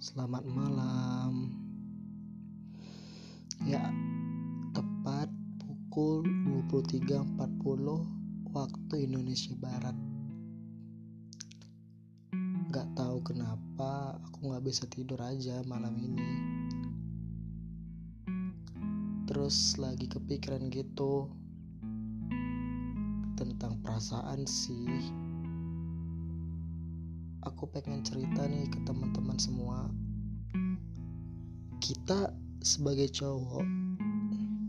Selamat malam. Ya, tepat pukul 23.40 waktu Indonesia Barat. Gak tahu kenapa aku gak bisa tidur aja malam ini. Terus lagi kepikiran gitu tentang perasaan sih aku pengen cerita nih ke teman-teman semua. Kita sebagai cowok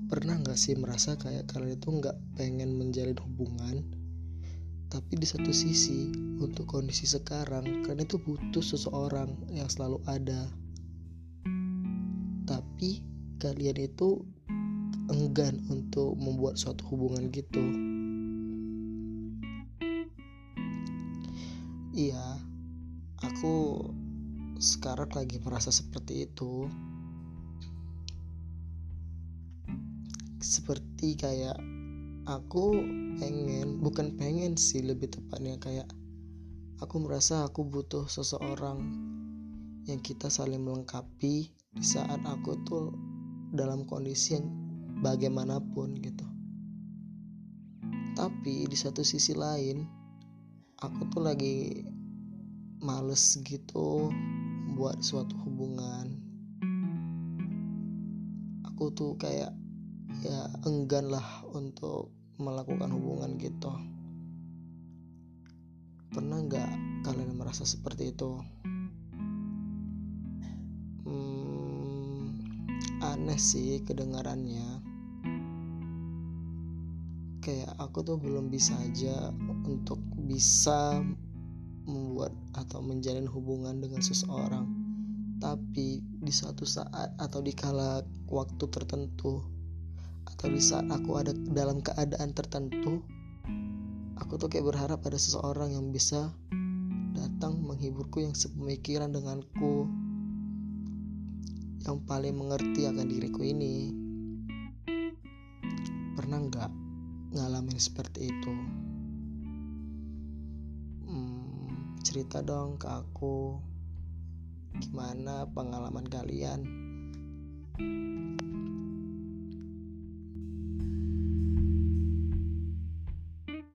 pernah nggak sih merasa kayak kalian itu nggak pengen menjalin hubungan? Tapi di satu sisi untuk kondisi sekarang kalian itu butuh seseorang yang selalu ada. Tapi kalian itu enggan untuk membuat suatu hubungan gitu. Iya aku sekarang lagi merasa seperti itu. Seperti kayak aku pengen bukan pengen sih lebih tepatnya kayak aku merasa aku butuh seseorang yang kita saling melengkapi di saat aku tuh dalam kondisi yang bagaimanapun gitu. Tapi di satu sisi lain aku tuh lagi males gitu buat suatu hubungan. Aku tuh kayak ya enggan lah untuk melakukan hubungan gitu. Pernah nggak kalian merasa seperti itu? Hmm, aneh sih kedengarannya. Kayak aku tuh belum bisa aja untuk bisa membuat atau menjalin hubungan dengan seseorang tapi di suatu saat atau di kala waktu tertentu atau di saat aku ada dalam keadaan tertentu aku tuh kayak berharap ada seseorang yang bisa datang menghiburku yang sepemikiran denganku yang paling mengerti akan diriku ini. Pernah nggak ngalamin seperti itu cerita dong ke aku. Gimana pengalaman kalian